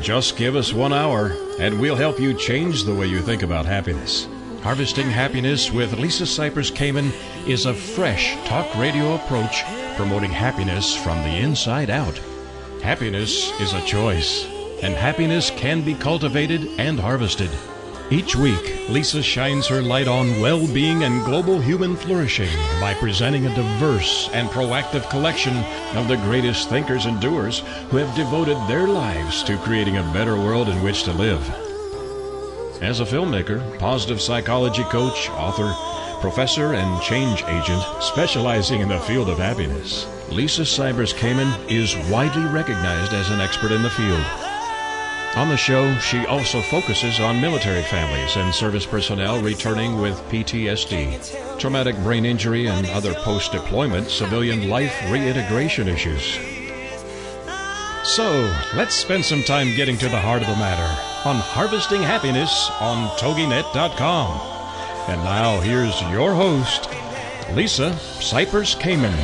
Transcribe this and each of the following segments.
Just give us one hour, and we'll help you change the way you think about happiness. Harvesting Happiness with Lisa Cypers Kamen is a fresh talk radio approach promoting happiness from the inside out. Happiness is a choice, and happiness can be cultivated and harvested. Each week, Lisa shines her light on well being and global human flourishing by presenting a diverse and proactive collection of the greatest thinkers and doers who have devoted their lives to creating a better world in which to live. As a filmmaker, positive psychology coach, author, professor, and change agent specializing in the field of happiness, Lisa Cypers Kamen is widely recognized as an expert in the field. On the show, she also focuses on military families and service personnel returning with PTSD, traumatic brain injury, and other post deployment civilian life reintegration issues. So, let's spend some time getting to the heart of the matter on Harvesting Happiness on TogiNet.com. And now, here's your host, Lisa Cypers Kamen.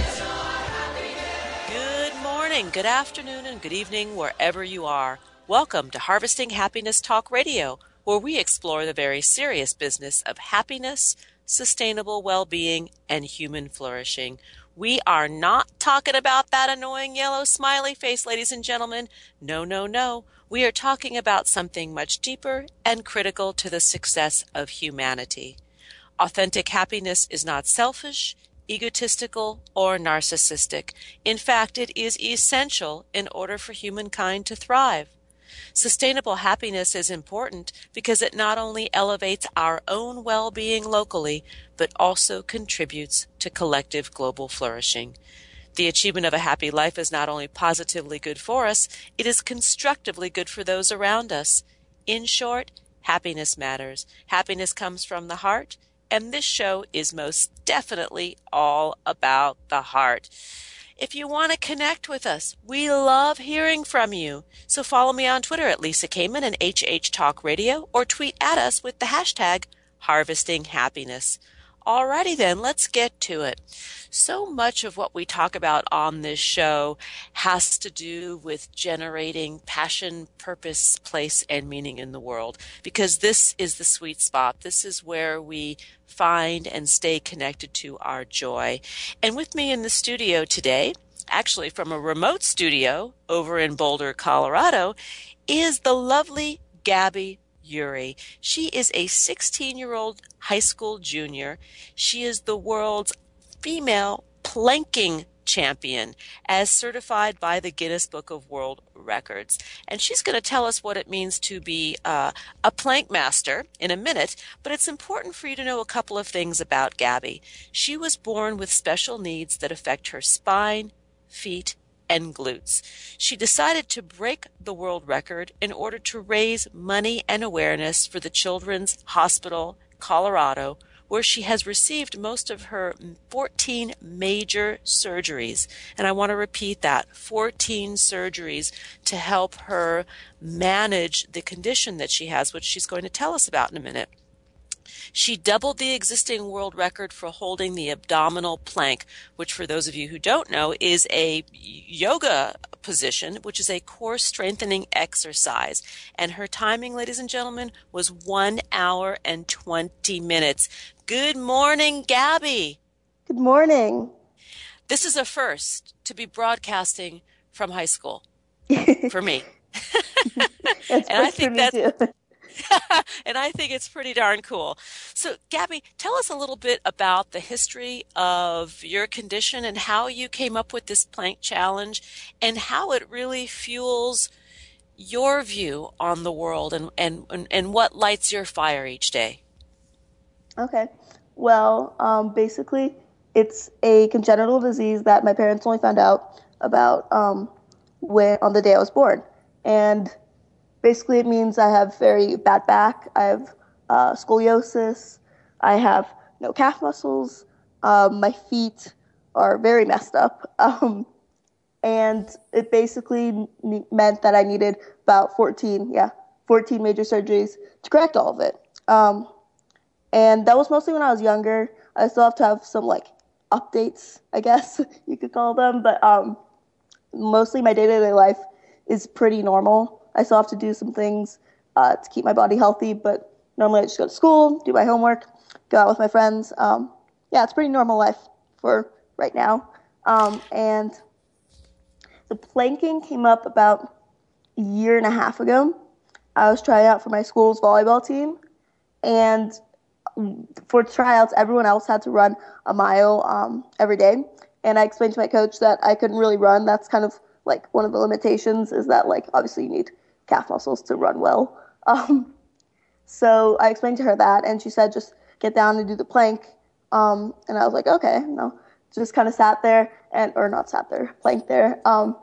Good morning, good afternoon, and good evening, wherever you are. Welcome to Harvesting Happiness Talk Radio, where we explore the very serious business of happiness, sustainable well being, and human flourishing. We are not talking about that annoying yellow smiley face, ladies and gentlemen. No, no, no. We are talking about something much deeper and critical to the success of humanity. Authentic happiness is not selfish, egotistical, or narcissistic. In fact, it is essential in order for humankind to thrive. Sustainable happiness is important because it not only elevates our own well being locally, but also contributes to collective global flourishing. The achievement of a happy life is not only positively good for us, it is constructively good for those around us. In short, happiness matters. Happiness comes from the heart, and this show is most definitely all about the heart. If you want to connect with us, we love hearing from you. So follow me on Twitter at Lisa Kamen and HH Talk Radio or tweet at us with the hashtag Harvesting Happiness. Alrighty then, let's get to it. So much of what we talk about on this show has to do with generating passion, purpose, place, and meaning in the world because this is the sweet spot. This is where we find and stay connected to our joy. And with me in the studio today, actually from a remote studio over in Boulder, Colorado, is the lovely Gabby Ury. She is a 16 year old high school junior. She is the world's female planking champion as certified by the Guinness Book of World Records. And she's going to tell us what it means to be uh, a plank master in a minute, but it's important for you to know a couple of things about Gabby. She was born with special needs that affect her spine, feet, and glutes. She decided to break the world record in order to raise money and awareness for the Children's Hospital Colorado, where she has received most of her 14 major surgeries. And I want to repeat that 14 surgeries to help her manage the condition that she has, which she's going to tell us about in a minute. She doubled the existing world record for holding the abdominal plank, which for those of you who don't know is a yoga position, which is a core strengthening exercise. And her timing, ladies and gentlemen, was one hour and 20 minutes. Good morning, Gabby. Good morning. This is a first to be broadcasting from high school for me. and I think that's and I think it's pretty darn cool. So, Gabby, tell us a little bit about the history of your condition and how you came up with this plank challenge and how it really fuels your view on the world and, and, and what lights your fire each day. Okay. Well, um, basically, it's a congenital disease that my parents only found out about um, when on the day I was born. And basically it means I have very bad back. I have uh, scoliosis. I have no calf muscles. Um, my feet are very messed up. Um, and it basically meant that I needed about 14, yeah, 14 major surgeries to correct all of it. Um, and that was mostly when I was younger. I still have to have some like updates, I guess you could call them, but um, mostly my day to day life is pretty normal. I still have to do some things uh, to keep my body healthy, but normally I just go to school, do my homework, go out with my friends. Um, yeah, it's pretty normal life for right now. Um, and the planking came up about a year and a half ago. I was trying out for my school's volleyball team, and for tryouts, everyone else had to run a mile um, every day. And I explained to my coach that I couldn't really run. That's kind of like one of the limitations is that like obviously you need calf muscles to run well. Um, so I explained to her that, and she said just get down and do the plank. Um, and I was like, okay, no, just kind of sat there and or not sat there, plank there. Um,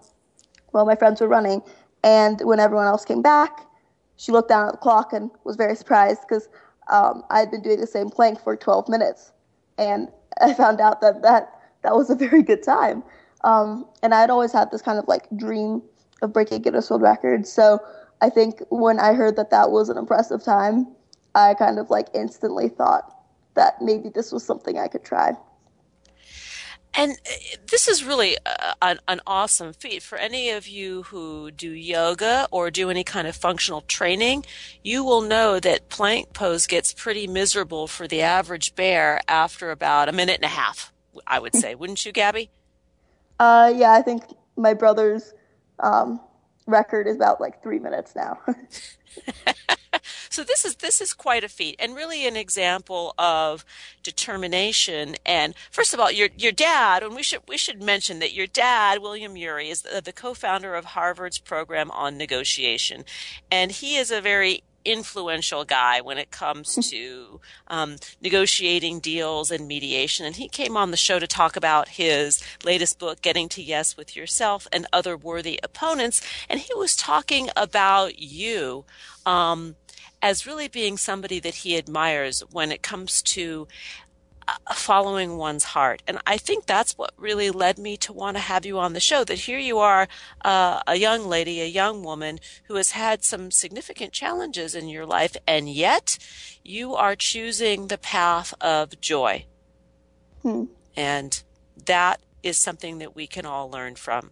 while my friends were running, and when everyone else came back, she looked down at the clock and was very surprised because um, I had been doing the same plank for 12 minutes, and I found out that that that was a very good time. Um, and I had always had this kind of like dream of breaking Guinness World Records. So I think when I heard that that was an impressive time, I kind of like instantly thought that maybe this was something I could try. And uh, this is really a, an, an, awesome feat for any of you who do yoga or do any kind of functional training. You will know that plank pose gets pretty miserable for the average bear after about a minute and a half. I would say, wouldn't you, Gabby? Uh, yeah, I think my brother's um, record is about like three minutes now. so this is this is quite a feat and really an example of determination and first of all your your dad and we should we should mention that your dad William Ury is the, the co-founder of Harvard's program on negotiation and he is a very influential guy when it comes to um, negotiating deals and mediation. And he came on the show to talk about his latest book, Getting to Yes with Yourself and Other Worthy Opponents. And he was talking about you. Um, as really being somebody that he admires when it comes to following one's heart. And I think that's what really led me to want to have you on the show. That here you are, uh, a young lady, a young woman who has had some significant challenges in your life, and yet you are choosing the path of joy. Hmm. And that is something that we can all learn from.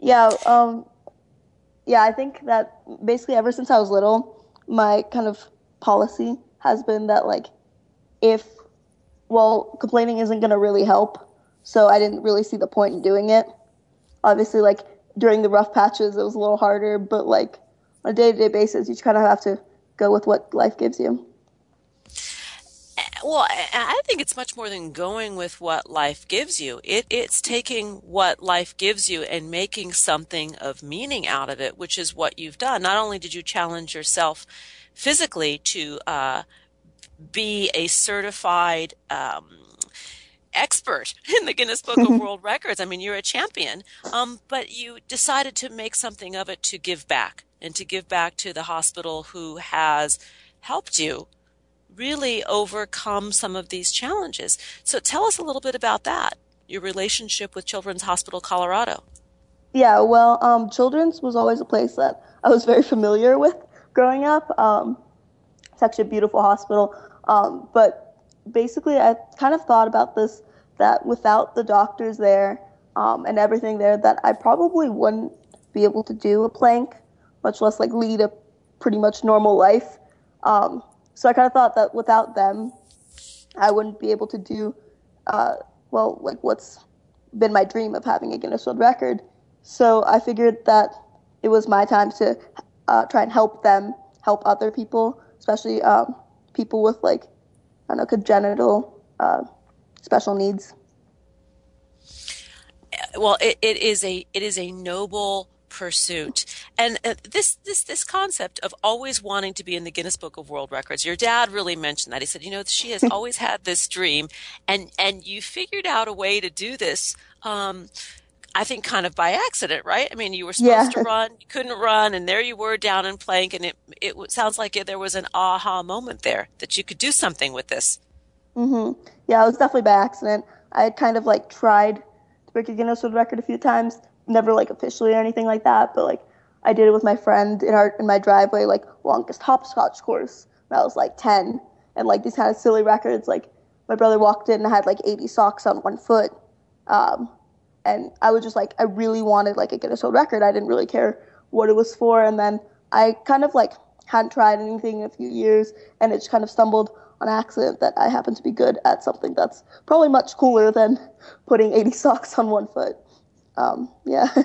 Yeah, um, yeah, I think that basically ever since I was little, my kind of policy has been that like if well complaining isn't going to really help so i didn't really see the point in doing it obviously like during the rough patches it was a little harder but like on a day-to-day basis you kind of have to go with what life gives you well, I think it's much more than going with what life gives you. It, it's taking what life gives you and making something of meaning out of it, which is what you've done. Not only did you challenge yourself physically to uh, be a certified um, expert in the Guinness Book of World Records. I mean, you're a champion, um, but you decided to make something of it to give back and to give back to the hospital who has helped you really overcome some of these challenges. So tell us a little bit about that, your relationship with Children's Hospital Colorado. Yeah, well, um, Children's was always a place that I was very familiar with growing up. Um, it's actually a beautiful hospital. Um, but basically, I kind of thought about this that without the doctors there um, and everything there, that I probably wouldn't be able to do a plank, much less like lead a pretty much normal life. Um, so I kind of thought that without them, I wouldn't be able to do, uh, well, like what's been my dream of having a Guinness World Record. So I figured that it was my time to uh, try and help them help other people, especially um, people with like I don't know congenital uh, special needs. Well, it, it is a it is a noble pursuit and uh, this this this concept of always wanting to be in the Guinness Book of World Records your dad really mentioned that he said you know she has always had this dream and and you figured out a way to do this um, I think kind of by accident, right? I mean, you were supposed yeah. to run, you couldn't run, and there you were down in plank, and it it sounds like there was an aha moment there that you could do something with this. Mhm. Yeah, it was definitely by accident. I had kind of like tried to break a Guinness World Record a few times, never like officially or anything like that, but like I did it with my friend in our in my driveway, like longest hopscotch course. When I was like ten, and like these kind of silly records. Like my brother walked in and had like 80 socks on one foot. Um, and I was just like, I really wanted like a Guinness World Record. I didn't really care what it was for, and then I kind of like hadn't tried anything in a few years, and it just kind of stumbled on accident that I happen to be good at something that's probably much cooler than putting 80 socks on one foot. Um, yeah.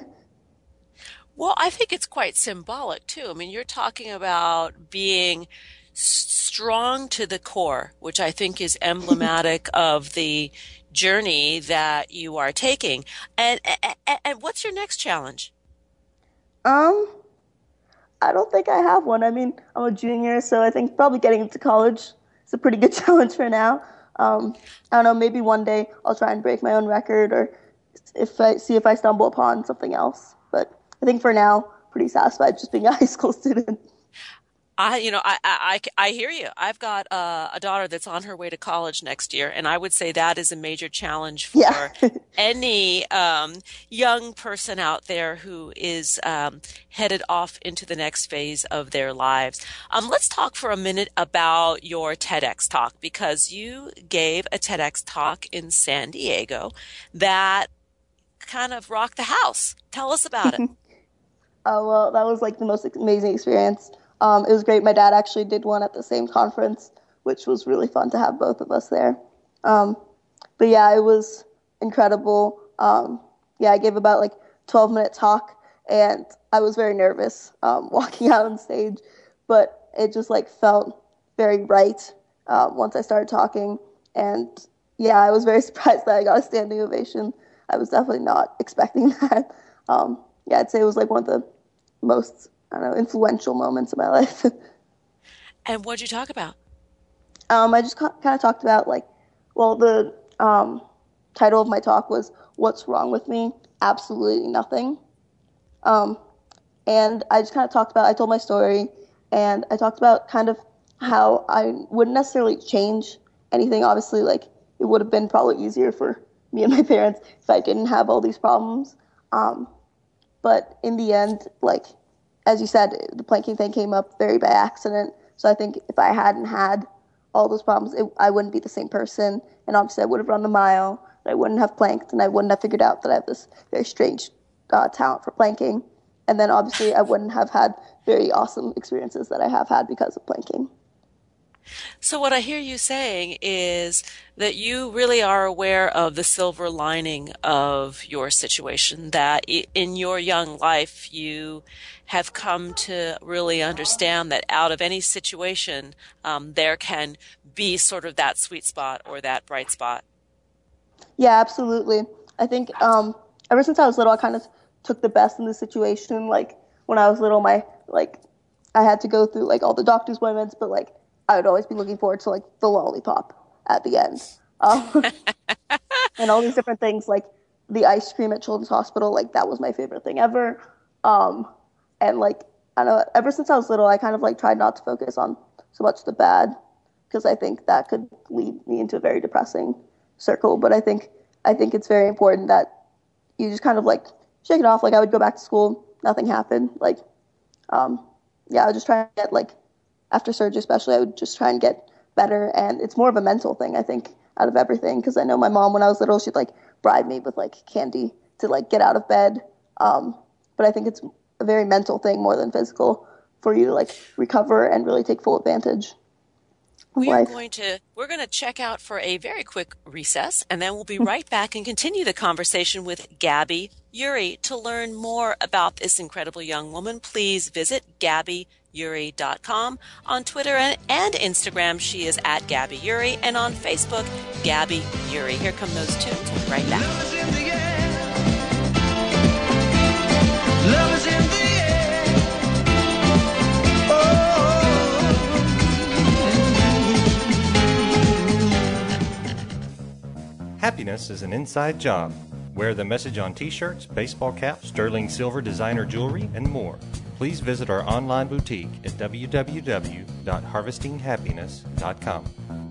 Well, I think it's quite symbolic too. I mean, you're talking about being strong to the core, which I think is emblematic of the journey that you are taking. And, and, and what's your next challenge? Um, I don't think I have one. I mean, I'm a junior, so I think probably getting into college is a pretty good challenge for now. Um, I don't know. Maybe one day I'll try and break my own record, or if I see if I stumble upon something else. But I think for now, pretty satisfied just being a high school student. I, you know, I, I, I hear you. I've got uh, a daughter that's on her way to college next year, and I would say that is a major challenge for yeah. any um, young person out there who is um, headed off into the next phase of their lives. Um, let's talk for a minute about your TEDx talk because you gave a TEDx talk in San Diego that kind of rocked the house. Tell us about it. oh well, that was like the most amazing experience. Um, it was great. My dad actually did one at the same conference, which was really fun to have both of us there. Um, but yeah, it was incredible. Um, yeah, I gave about like 12 minute talk, and I was very nervous um, walking out on stage, but it just like felt very right um, once I started talking. And yeah, I was very surprised that I got a standing ovation. I was definitely not expecting that. Um, yeah, I'd say it was like one of the most I don't know, influential moments of my life. and what'd you talk about? Um, I just kind of talked about like, well, the um, title of my talk was "What's Wrong with Me? Absolutely Nothing." Um, and I just kind of talked about. I told my story, and I talked about kind of how I wouldn't necessarily change anything. Obviously, like it would have been probably easier for me and my parents if I didn't have all these problems. Um, but in the end, like as you said, the planking thing came up very by accident. So I think if I hadn't had all those problems, it, I wouldn't be the same person. And obviously, I would have run the mile, I wouldn't have planked, and I wouldn't have figured out that I have this very strange uh, talent for planking. And then obviously, I wouldn't have had very awesome experiences that I have had because of planking. So, what I hear you saying is that you really are aware of the silver lining of your situation, that in your young life you have come to really understand that out of any situation, um, there can be sort of that sweet spot or that bright spot. Yeah, absolutely. I think um, ever since I was little, I kind of took the best in the situation. Like when I was little, my like I had to go through like all the doctor's appointments, but like I would always be looking forward to like the lollipop at the end, um, and all these different things like the ice cream at Children's Hospital. Like that was my favorite thing ever. Um, and like I don't know, ever since I was little, I kind of like tried not to focus on so much the bad because I think that could lead me into a very depressing circle. But I think I think it's very important that you just kind of like shake it off. Like I would go back to school, nothing happened. Like, um, yeah, I would just try to get like after surgery, especially, I would just try and get better. And it's more of a mental thing, I think, out of everything. Because I know my mom, when I was little, she'd like bribe me with like candy to like get out of bed. Um, but I think it's a very mental thing more than physical for you to like recover and really take full advantage. We are going to we're going to check out for a very quick recess and then we'll be right back and continue the conversation with Gabby Ury. to learn more about this incredible young woman. Please visit Gabby Ury.com. On Twitter and, and Instagram, she is at Gabby Ury, and on Facebook, Gabby Ury. Here come those tunes. We'll be right back. Happiness is an inside job. Wear the message on t shirts, baseball caps, sterling silver designer jewelry, and more please visit our online boutique at www.harvestinghappiness.com.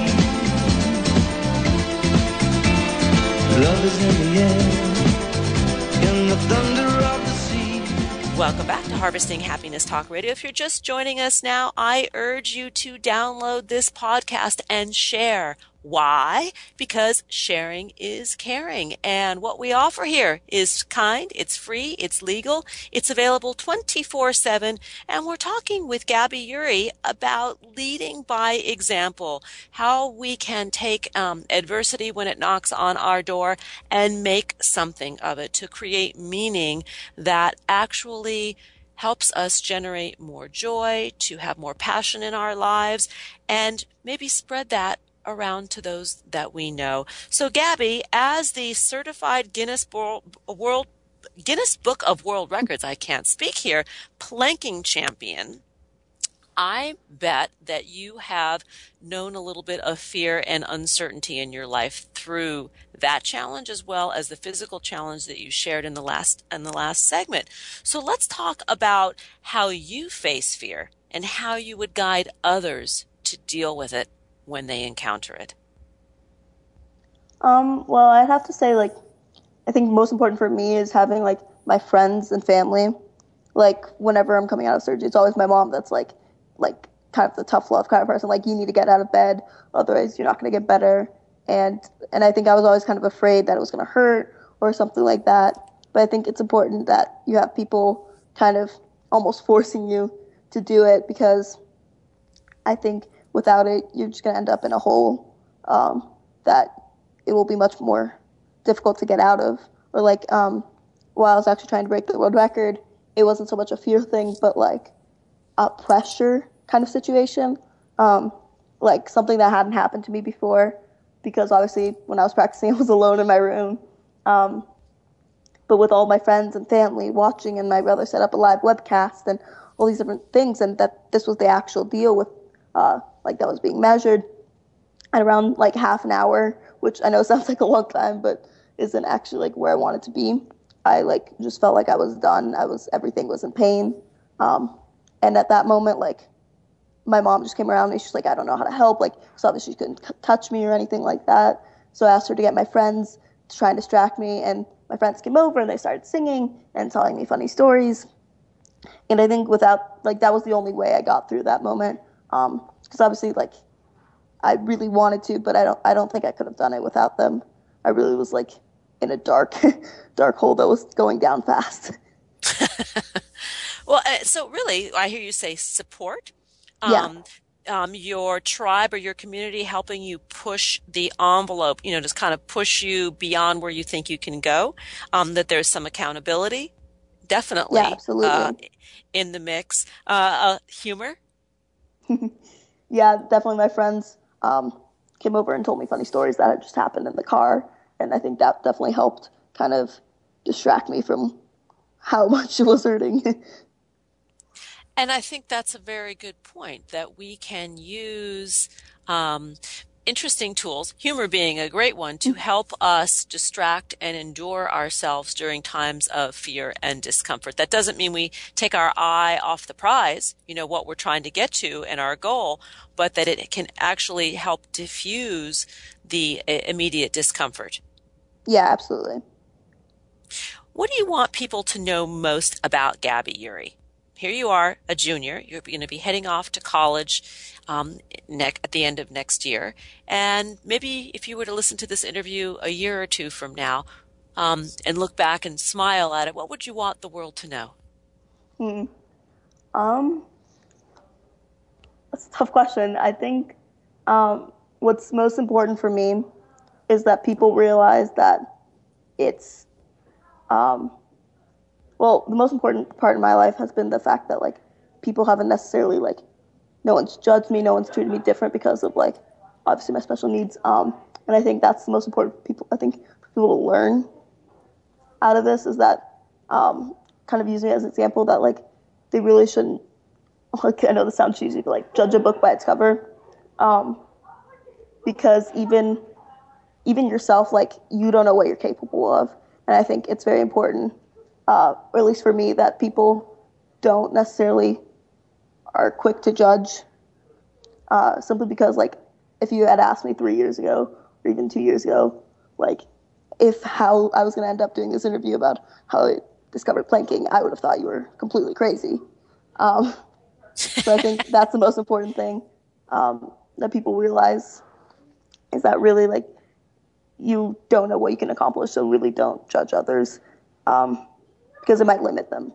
Love is in the air. Welcome back to Harvesting Happiness Talk Radio. If you're just joining us now, I urge you to download this podcast and share. Why? Because sharing is caring. And what we offer here is kind, it's free, it's legal, it's available 24 7. And we're talking with Gabby Ury about leading by example, how we can take um, adversity when it knocks on our door and make something of it to create meaning that actually helps us generate more joy, to have more passion in our lives, and maybe spread that around to those that we know. So, Gabby, as the certified Guinness World Guinness Book of World Records, I can't speak here, planking champion. I bet that you have known a little bit of fear and uncertainty in your life through that challenge as well as the physical challenge that you shared in the last in the last segment. So let's talk about how you face fear and how you would guide others to deal with it when they encounter it? Um, well, I'd have to say, like, I think most important for me is having, like, my friends and family. Like, whenever I'm coming out of surgery, it's always my mom that's, like, like, kind of the tough love kind of person. Like, you need to get out of bed, otherwise you're not going to get better. And, and I think I was always kind of afraid that it was going to hurt or something like that. But I think it's important that you have people kind of almost forcing you to do it because I think without it, you're just going to end up in a hole um, that it will be much more difficult to get out of. Or like um, while I was actually trying to break the world record, it wasn't so much a fear thing, but like a pressure kind of situation. Um, like something that hadn't happened to me before, because obviously when I was practicing, I was alone in my room. Um, but with all my friends and family watching, and my brother set up a live webcast and all these different things, and that this was the actual deal with uh, like that was being measured at around like half an hour, which I know sounds like a long time, but isn't actually like where I wanted to be. I like just felt like I was done. I was everything was in pain, um, and at that moment, like my mom just came around and she's like, I don't know how to help. Like, so obviously she couldn't c- touch me or anything like that. So I asked her to get my friends to try and distract me, and my friends came over and they started singing and telling me funny stories. And I think without like that was the only way I got through that moment. Um, because obviously like I really wanted to, but I don't I don't think I could have done it without them. I really was like in a dark dark hole that was going down fast. well, uh, so really, I hear you say support. Um, yeah. Um, your tribe or your community helping you push the envelope, you know, just kind of push you beyond where you think you can go. Um, that there's some accountability, definitely. Yeah, absolutely. Uh, in the mix, uh, uh humor. yeah, definitely my friends um, came over and told me funny stories that had just happened in the car. And I think that definitely helped kind of distract me from how much it was hurting. and I think that's a very good point that we can use um, interesting tools, humor being a great one, to mm-hmm. help us distract and endure ourselves during times of fear and discomfort. That doesn't mean we take our eye off the prize, you know, what we're trying to get to and our goal, but that it can actually help diffuse the immediate discomfort. Yeah, absolutely. What do you want people to know most about Gabby Ury? Here you are, a junior. You're going to be heading off to college um, ne- at the end of next year. And maybe if you were to listen to this interview a year or two from now um, and look back and smile at it, what would you want the world to know? Hmm. Um, that's a tough question. I think um, what's most important for me is that people realize that it's um, well, the most important part in my life has been the fact that like people haven't necessarily like no one's judged me, no one's treated me different because of like obviously my special needs. Um, and I think that's the most important people. I think people to learn out of this is that um, kind of using me as an example that like they really shouldn't. Like I know this sounds cheesy, but like judge a book by its cover, um, because even even yourself, like you don't know what you're capable of, and I think it's very important, uh, or at least for me, that people don't necessarily are quick to judge, uh, simply because like if you had asked me three years ago or even two years ago, like if how I was going to end up doing this interview about how I discovered planking, I would have thought you were completely crazy. Um, so I think that's the most important thing um, that people realize is that really like you don't know what you can accomplish, so really don't judge others um, because it might limit them.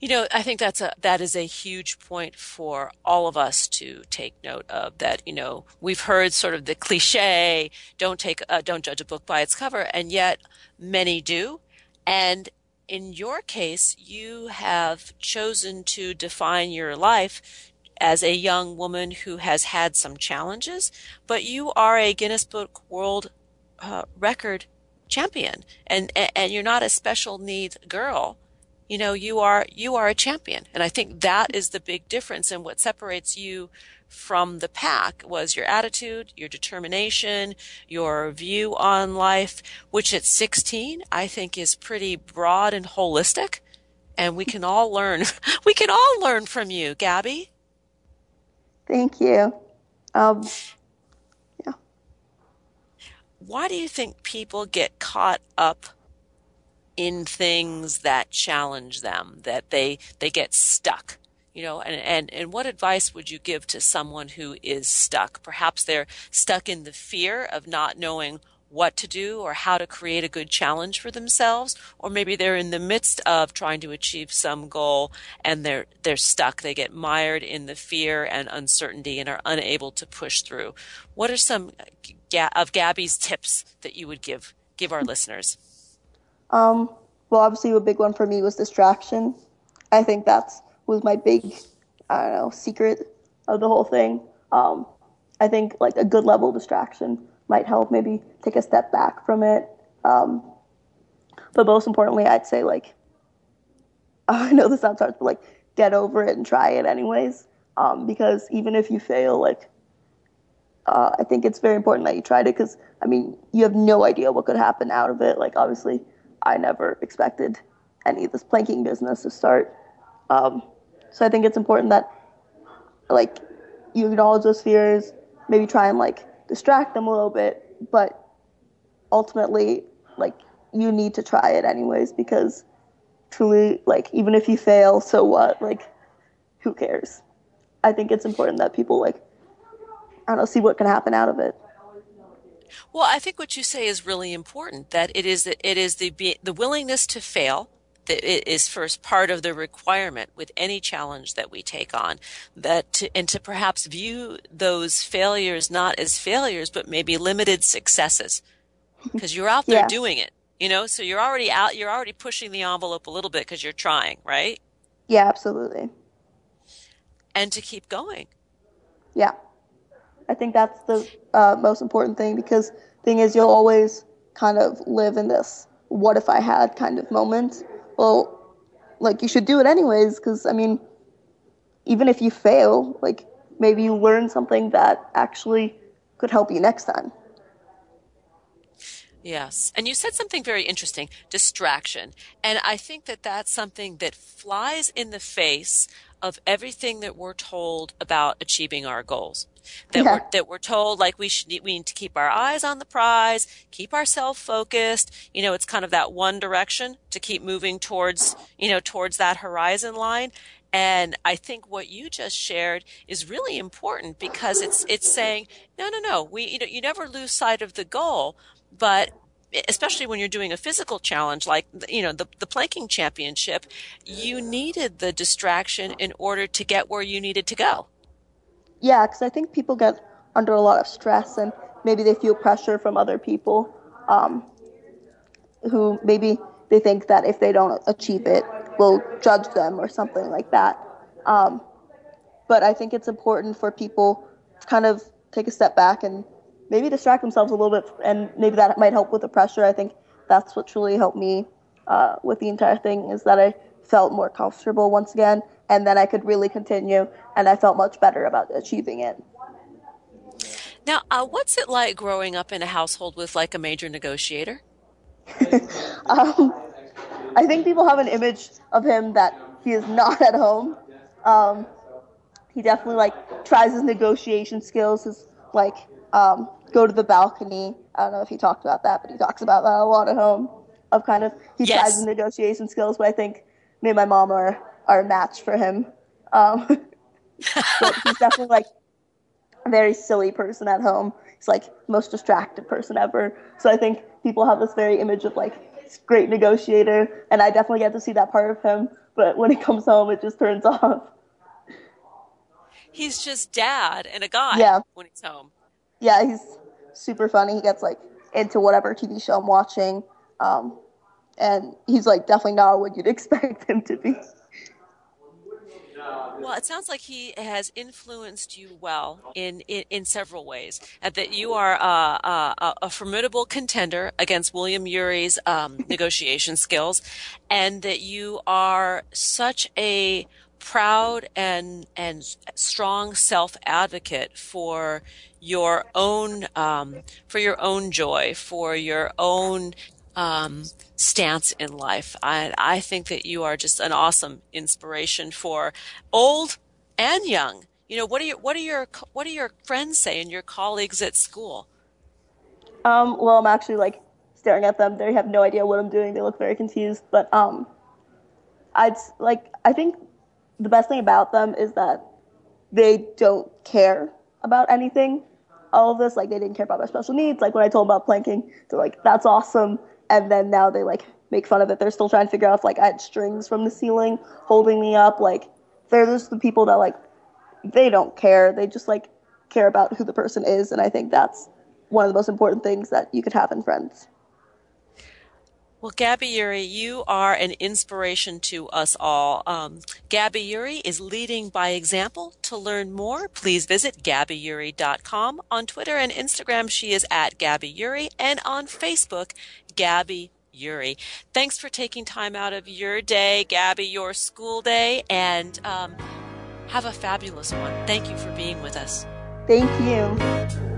You know, I think that's a that is a huge point for all of us to take note of. That you know, we've heard sort of the cliche, "Don't take, uh, don't judge a book by its cover," and yet many do. And in your case, you have chosen to define your life as a young woman who has had some challenges, but you are a Guinness Book World uh, Record champion, and and you're not a special needs girl. You know you are you are a champion. And i think that is the big difference. And what separates you from the pack was your attitude your determination your view on life which at 16 i think is pretty broad and holistic. And we can all learn we can all learn from you gabby. Thank you. Um, why do you think people get caught up in things that challenge them, that they, they get stuck. You know, and, and, and what advice would you give to someone who is stuck? Perhaps they're stuck in the fear of not knowing what to do or how to create a good challenge for themselves or maybe they're in the midst of trying to achieve some goal and they're they're stuck they get mired in the fear and uncertainty and are unable to push through what are some of Gabby's tips that you would give give our listeners um, well, obviously, a big one for me was distraction. I think that's was my big, I don't know, secret of the whole thing. Um, I think like a good level distraction might help. Maybe take a step back from it. Um, but most importantly, I'd say like, I know this sounds hard, but like get over it and try it anyways. Um, because even if you fail, like, uh, I think it's very important that you tried it because I mean you have no idea what could happen out of it. Like obviously I never expected any of this planking business to start. Um, so I think it's important that like you acknowledge those fears, maybe try and like distract them a little bit, but ultimately like you need to try it anyways because truly like even if you fail, so what? Like who cares? I think it's important that people like I don't know, see what can happen out of it. Well, I think what you say is really important. That it is it is the the willingness to fail that is first part of the requirement with any challenge that we take on. That to, and to perhaps view those failures not as failures, but maybe limited successes, because you're out there yeah. doing it. You know, so you're already out. You're already pushing the envelope a little bit because you're trying, right? Yeah, absolutely. And to keep going. Yeah. I think that's the uh, most important thing because thing is you'll always kind of live in this what if I had kind of moment. Well, like you should do it anyways because I mean, even if you fail, like maybe you learn something that actually could help you next time. Yes. And you said something very interesting distraction. And I think that that's something that flies in the face of everything that we're told about achieving our goals. That yeah. we're that we're told like we should we need to keep our eyes on the prize, keep ourselves focused. You know, it's kind of that one direction to keep moving towards, you know, towards that horizon line. And I think what you just shared is really important because it's it's saying, no, no, no, we you know you never lose sight of the goal, but especially when you're doing a physical challenge like you know the the planking championship, you needed the distraction in order to get where you needed to go. Yeah, because I think people get under a lot of stress and maybe they feel pressure from other people um, who maybe they think that if they don't achieve it, will judge them or something like that. Um, but I think it's important for people to kind of take a step back and maybe distract themselves a little bit, and maybe that might help with the pressure. I think that's what truly helped me uh, with the entire thing is that I felt more comfortable once again, and then I could really continue, and I felt much better about achieving it. Now, uh, what's it like growing up in a household with like a major negotiator? um, I think people have an image of him that he is not at home. Um, he definitely like tries his negotiation skills, his like um, go to the balcony. I don't know if he talked about that, but he talks about that a lot at home. Of kind of he Yes. tries his negotiation skills, but I think me and my mom are are a match for him. Um, but he's definitely like a very silly person at home. He's like most distracted person ever. So I think people have this very image of like great negotiator, and I definitely get to see that part of him. But when he comes home, it just turns off. He's just dad and a guy Yeah. when he's home. yeah, he's super funny. He gets like into whatever TV show I'm watching, um, and he's like definitely not what you'd expect him to be. Well, it sounds like he has influenced you well in in, in several ways. That you are uh, a, a formidable contender against William Ury's um, negotiation skills, and that you are such a proud and and strong self advocate for your own um, for your own joy, for your own um, stance in life. I, I think that you are just an awesome inspiration for old and young. You know, what are your what are your what do your friends say and your colleagues at school? Um, well, I'm actually like staring at them. They have no idea what I'm doing. They look very confused. But um, I'd like I think the best thing about them is that they don't care about anything. All of this, like they didn't care about my special needs. Like when I told them about planking, they're like, "That's awesome," and then now they like make fun of it. They're still trying to figure out if like I had strings from the ceiling holding me up. Like they're just the people that like they don't care. They just like care about who the person is, and I think that's one of the most important things that you could have in friends. Well, Gabby Ury, you are an inspiration to us all. Um, Gabby Ury is leading by example. To learn more, please visit GabbyUry.com. On Twitter and Instagram, she is at Gabby Ury, and on Facebook, Gabby Ury. Thanks for taking time out of your day, Gabby, your school day, and um, have a fabulous one. Thank you for being with us. Thank you.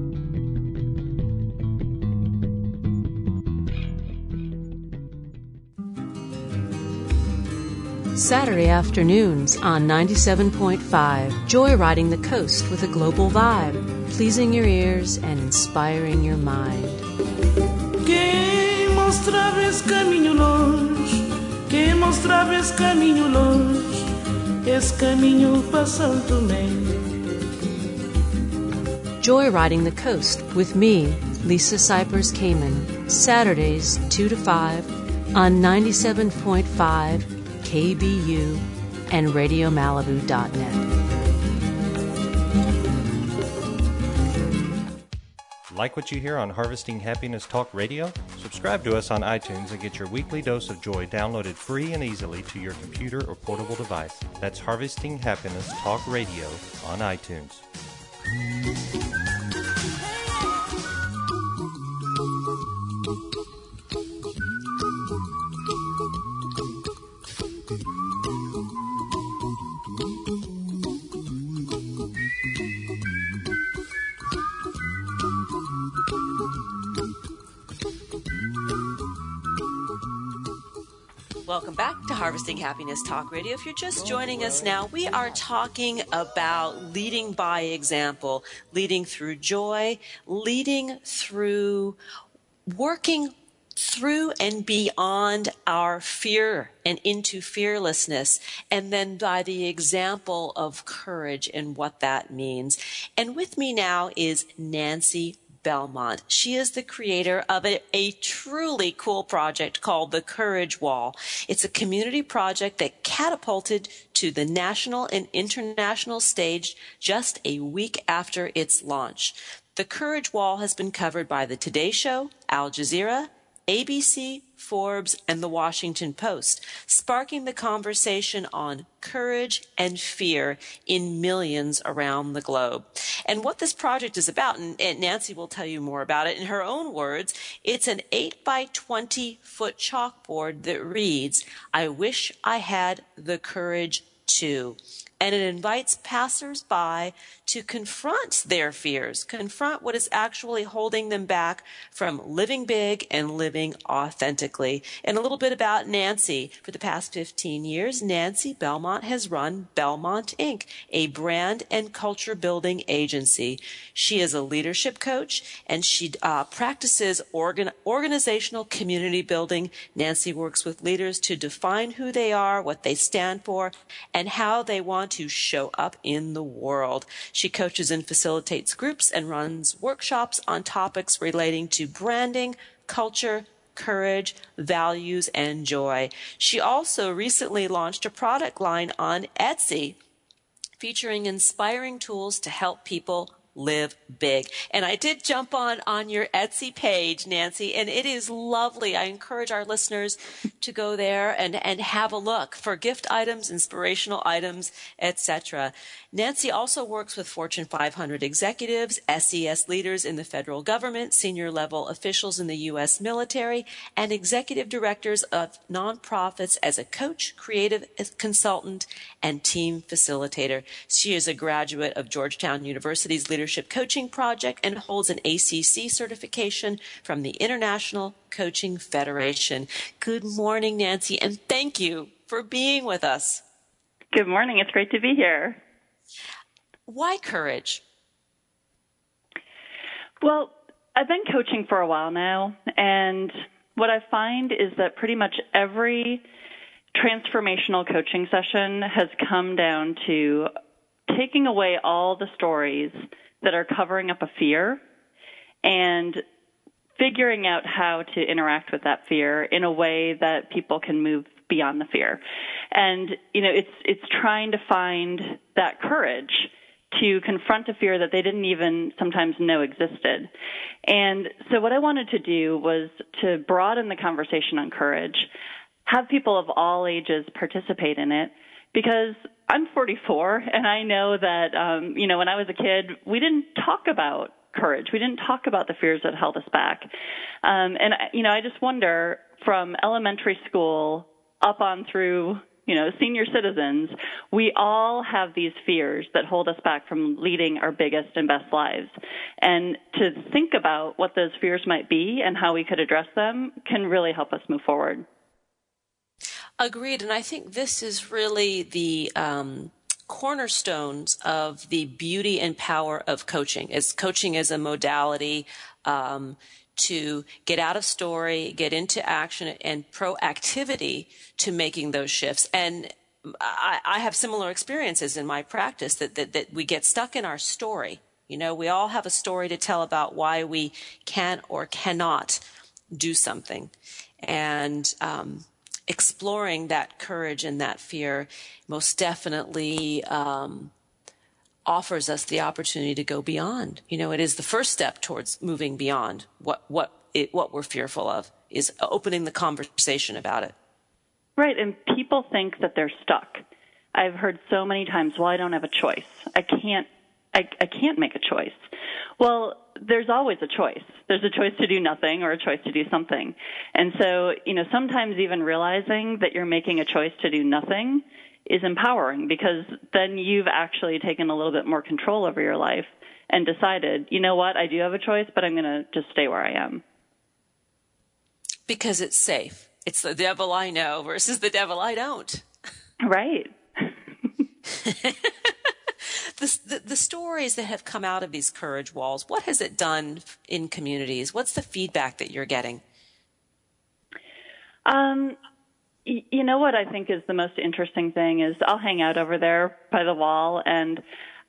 Saturday afternoons on 97.5, joyriding the coast with a global vibe, pleasing your ears and inspiring your mind. Quem mostrava esse caminho longe, quem mostrava esse caminho longe, esse caminho para Santo Tomé. Joyriding the coast with me, Lisa Cypers Kamen, Saturdays 2 to 5 on 97.5 KBU and RadioMalibu.net. Like what you hear on Harvesting Happiness Talk Radio? Subscribe to us on iTunes and get your weekly dose of joy downloaded free and easily to your computer or portable device. That's Harvesting Happiness Talk Radio on iTunes. Welcome back to Harvesting Happiness Talk Radio. If you're just joining us now, we are talking about leading by example, leading through joy, leading through working through and beyond our fear and into fearlessness, and then by the example of courage and what that means. And with me now is Nancy Belmont. She is the creator of a, a, truly cool project called the Courage Wall. It's a community project that catapulted to the national and international stage just a week after its launch. The Courage Wall has been covered by the Today Show, Al Jazeera, ABC, Forbes, and the Washington Post, sparking the conversation on courage and fear in millions around the globe. And what this project is about, and, Nancy will tell you more about it in her own words, it's an 8 by 20 foot chalkboard that reads, I wish I had the courage to and it invites passersby to confront their fears, confront what is actually holding them back from living big and living authentically. And a little bit about Nancy. For the past 15 years, Nancy Belmont has run Belmont Inc., a brand and culture building agency. She is a leadership coach and she uh, practices organ- organizational community building. Nancy works with leaders to define who they are, what they stand for, and how they want to show up in the world. Coaches and facilitates groups and runs workshops on topics relating to branding, culture, courage, values, and joy. She also recently launched a product line on Etsy featuring inspiring tools to help people live big. And I did jump on on your Etsy page, Nancy, and it is lovely. I encourage our listeners to go there and and have a look for gift items, inspirational items, etc. Nancy also works with Fortune 500 executives, SES leaders in the federal government, senior level officials in the U.S. military, and executive directors of nonprofits as a coach, creative consultant, and team facilitator. She is a graduate of Georgetown University's Leadership Coaching Project and holds an ACC certification from the International Coaching Federation. Good morning, Nancy, and thank you for being with us. Good morning. It's great to be here. Why courage? Well, I've been coaching for a while now, and what I find is that pretty much every transformational coaching session has come down to taking away all the stories that are covering up a fear and figuring out how to interact with that fear in a way that people can move beyond the fear. And you know, it's it's trying to find that courage to confront a fear that they didn't even sometimes know existed. And so what I wanted to do was to broaden the conversation on courage, have people of all ages participate in it, because I'm 44 and I know that, um, you know, when I was a kid, we didn't talk about courage. We didn't talk about the fears that held us back. Um, and, you know, I just wonder from elementary school up on through you know, senior citizens, we all have these fears that hold us back from leading our biggest and best lives. And to think about what those fears might be and how we could address them can really help us move forward. Agreed. And I think this is really the, um, cornerstones of the beauty and power of coaching as coaching as a modality um, to get out of story, get into action and proactivity to making those shifts. And I, I have similar experiences in my practice that, that, that we get stuck in our story. You know, we all have a story to tell about why we can or cannot do something. And um, exploring that courage and that fear most definitely um, offers us the opportunity to go beyond. You know, it is the first step towards moving beyond what what it, what we're fearful of is opening the conversation about it. Right, and people think that they're stuck. I've heard so many times, "Well, I don't have a choice. I can't I, I can't make a choice." Well, there's always a choice. There's a choice to do nothing or a choice to do something. And so, you know, sometimes even realizing that you're making a choice to do nothing is empowering because then you've actually taken a little bit more control over your life and decided, you know what, I do have a choice, but I'm going to just stay where I am. Because it's safe. It's the devil I know versus the devil I don't. Right. the, the, stories that have come out of these courage walls, what has it done in communities? What's the feedback that you're getting? Um, you know what I think is the most interesting thing is I'll hang out over there by the wall and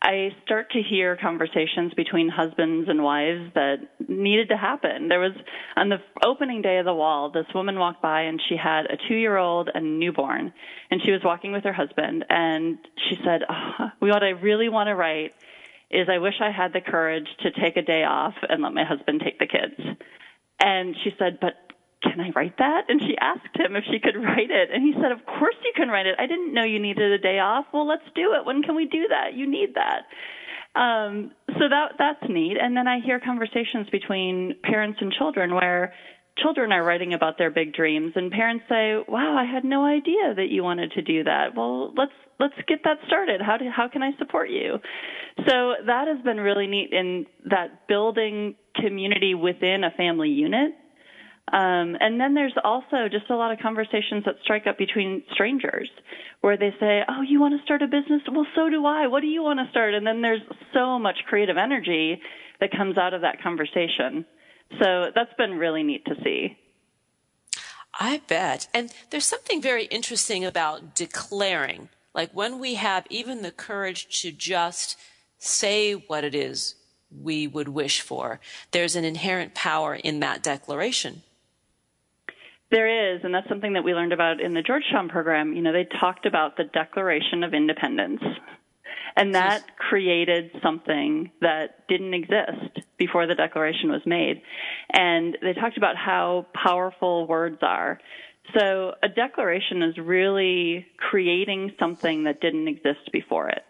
I start to hear conversations between husbands and wives that needed to happen. There was on the opening day of the wall, this woman walked by and she had a two year old and newborn and she was walking with her husband and she said, oh, what I really want to write is I wish I had the courage to take a day off and let my husband take the kids. And she said, but can I write that? And she asked him if she could write it. And he said, Of course you can write it. I didn't know you needed a day off. Well, let's do it. When can we do that? You need that. Um, so that that's neat. And then I hear conversations between parents and children where children are writing about their big dreams and parents say, "Wow, I had no idea that you wanted to do that." Well, let's let's get that started. How do how can I support you? So that has been really neat in that building community within a family unit um, and then there's also just a lot of conversations that strike up between strangers where they say, Oh, you want to start a business? Well, so do I. What do you want to start? And then there's so much creative energy that comes out of that conversation. So that's been really neat to see. I bet. And there's something very interesting about declaring. Like when we have even the courage to just say what it is we would wish for, there's an inherent power in that declaration. There is, and that's something that we learned about in the Georgetown program. You know, they talked about the Declaration of Independence. And that created something that didn't exist before the declaration was made. And they talked about how powerful words are. So a declaration is really creating something that didn't exist before it.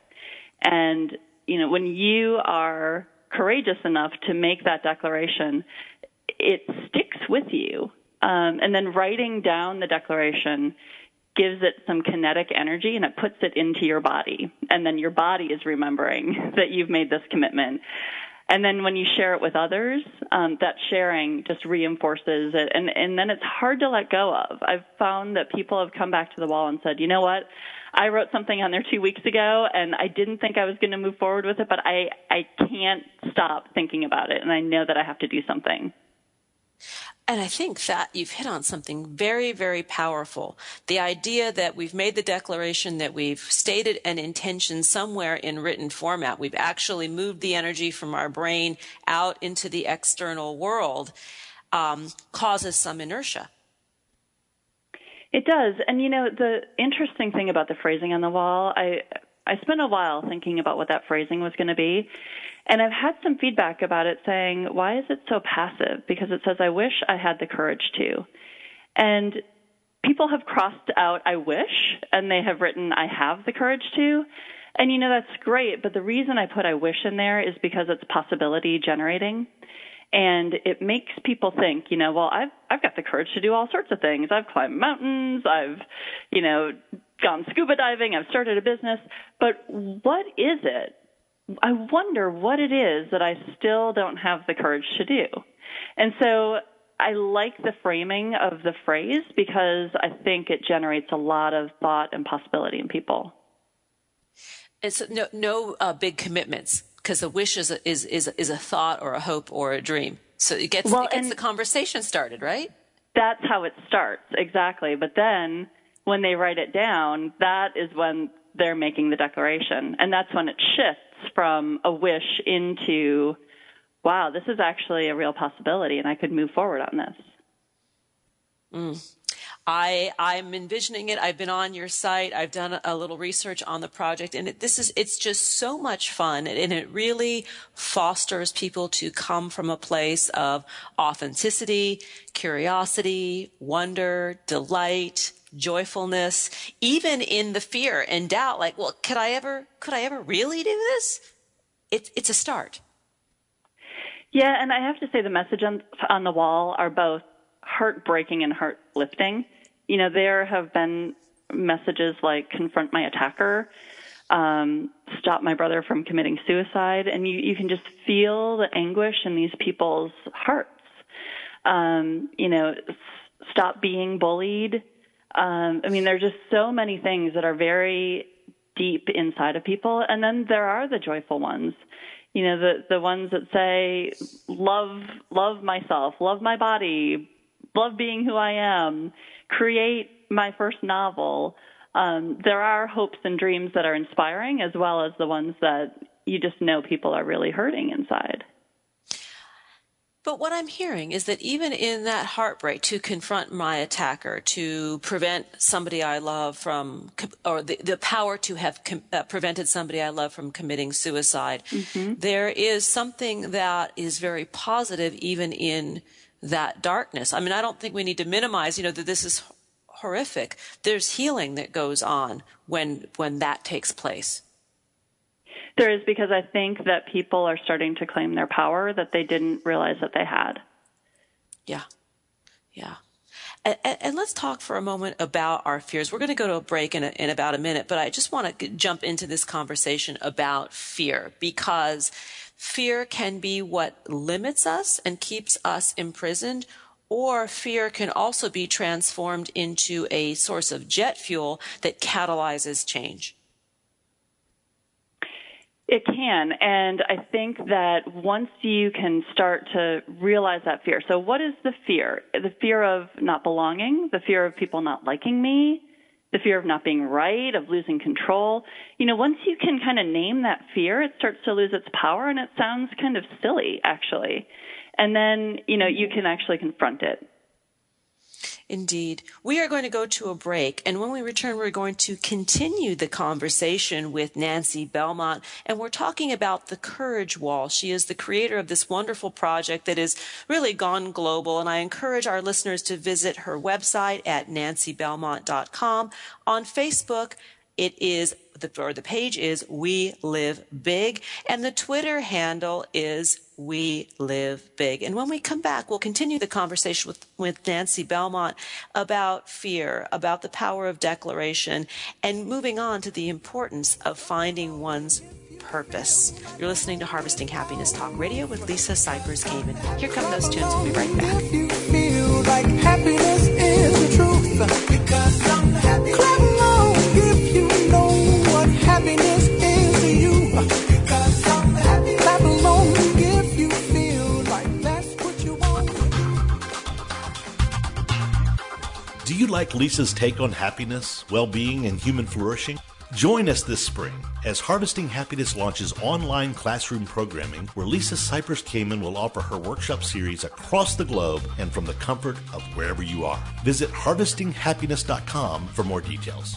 And, you know, when you are courageous enough to make that declaration, it sticks with you. Um, and then writing down the declaration gives it some kinetic energy and it puts it into your body. And then your body is remembering that you've made this commitment. And then when you share it with others, um, that sharing just reinforces it. And, and then it's hard to let go of. I've found that people have come back to the wall and said, you know what? I wrote something on there two weeks ago and I didn't think I was going to move forward with it, but I, I can't stop thinking about it. And I know that I have to do something. And I think that you've hit on something very, very powerful. The idea that we've made the declaration, that we've stated an intention somewhere in written format. We've actually moved the energy from our brain out into the external world, um, causes some inertia. It does. And you know, the interesting thing about the phrasing on the wall, I, I spent a while thinking about what that phrasing was going to be. And I've had some feedback about it saying, why is it so passive? Because it says, I wish I had the courage to. And people have crossed out, I wish, and they have written, I have the courage to. And you know, that's great. But the reason I put I wish in there is because it's possibility generating. And it makes people think, you know, well, I've, I've got the courage to do all sorts of things. I've climbed mountains. I've, you know, gone scuba diving. I've started a business. But what is it I wonder what it is that I still don't have the courage to do. And so I like the framing of the phrase because I think it generates a lot of thought and possibility in people. It's no no uh, big commitments because a wish is a, is is is a thought or a hope or a dream. So it gets well, it gets the conversation started, right? That's how it starts exactly. But then when they write it down, that is when they're making the declaration, and that's when it shifts from a wish into, wow, this is actually a real possibility and I could move forward on this. Mm. I I'm envisioning it. I've been on your site. I've done a little research on the project, and it, this is it's just so much fun, and it really fosters people to come from a place of authenticity, curiosity, wonder, delight, joyfulness, even in the fear and doubt, like, well, could I ever, could I ever really do this? It's, it's a start. Yeah, and I have to say the message on, on the wall are both heartbreaking and heart lifting. You know, there have been messages like confront my attacker, um, stop my brother from committing suicide, and you, you can just feel the anguish in these people's hearts. Um, you know, stop being bullied. Um, I mean, there's just so many things that are very deep inside of people. And then there are the joyful ones. You know, the, the ones that say, love, love myself, love my body, love being who I am, create my first novel. Um, there are hopes and dreams that are inspiring as well as the ones that you just know people are really hurting inside. But what I'm hearing is that even in that heartbreak to confront my attacker, to prevent somebody I love from, or the, the power to have com- uh, prevented somebody I love from committing suicide, mm-hmm. there is something that is very positive even in that darkness. I mean, I don't think we need to minimize, you know, that this is horrific. There's healing that goes on when, when that takes place. There is because I think that people are starting to claim their power that they didn't realize that they had. Yeah. Yeah. And, and, let's talk for a moment about our fears. We're going to go to a break in, a, in about a minute, but I just want to jump into this conversation about fear because fear can be what limits us and keeps us imprisoned, or fear can also be transformed into a source of jet fuel that catalyzes change. It can. And I think that once you can start to realize that fear. So what is the fear? The fear of not belonging, the fear of people not liking me, the fear of not being right, of losing control. You know, once you can kind of name that fear, it starts to lose its power and it sounds kind of silly actually. And then, you know, you can actually confront it. Indeed. We are going to go to a break, and when we return, we're going to continue the conversation with Nancy Belmont, and we're talking about the Courage Wall. She is the creator of this wonderful project that has really gone global, and I encourage our listeners to visit her website at nancybelmont.com. On Facebook, it is the, or the page is We Live Big, and the Twitter handle is We Live Big. And when we come back, we'll continue the conversation with, with Nancy Belmont about fear, about the power of declaration, and moving on to the importance of finding one's purpose. You're listening to Harvesting Happiness Talk Radio with Lisa Cypers Kamen. Here come those tunes. We'll be right back. Do you like Lisa's take on happiness, well being, and human flourishing? Join us this spring as Harvesting Happiness launches online classroom programming where Lisa Cypers Kamen will offer her workshop series across the globe and from the comfort of wherever you are. Visit harvestinghappiness.com for more details.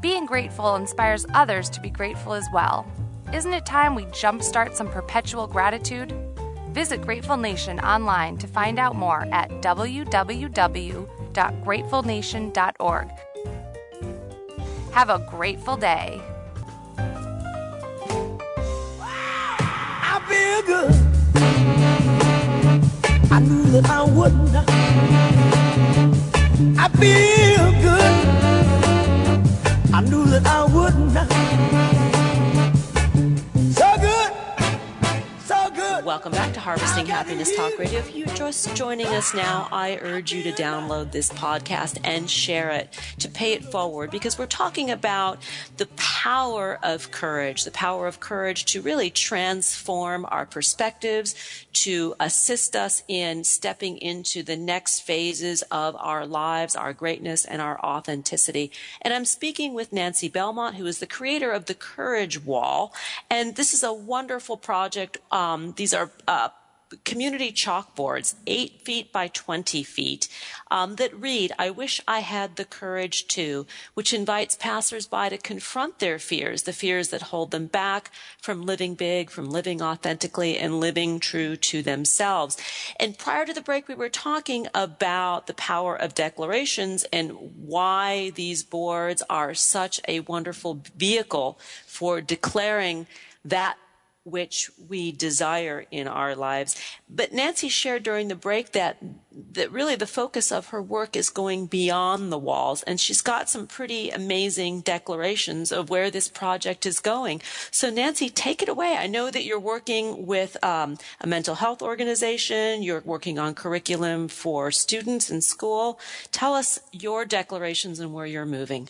Being grateful inspires others to be grateful as well. Isn't it time we jumpstart some perpetual gratitude? Visit Grateful Nation online to find out more at www.gratefulnation.org. Have a grateful day. I feel good. I knew that I would. I feel good. I knew that I would not. Welcome back to Harvesting Happiness Talk Radio. If you're just joining us now, I urge you to download this podcast and share it, to pay it forward, because we're talking about the power of courage, the power of courage to really transform our perspectives, to assist us in stepping into the next phases of our lives, our greatness, and our authenticity. And I'm speaking with Nancy Belmont, who is the creator of the Courage Wall. And this is a wonderful project. Um, these are uh, community chalkboards, eight feet by 20 feet, um, that read, I wish I had the courage to, which invites passersby to confront their fears, the fears that hold them back from living big, from living authentically, and living true to themselves. And prior to the break, we were talking about the power of declarations and why these boards are such a wonderful vehicle for declaring that which we desire in our lives. But Nancy shared during the break that that really the focus of her work is going beyond the walls and she's got some pretty amazing declarations of where this project is going. So Nancy, take it away. I know that you're working with um, a mental health organization. You're working on curriculum for students in school. Tell us your declarations and where you're moving.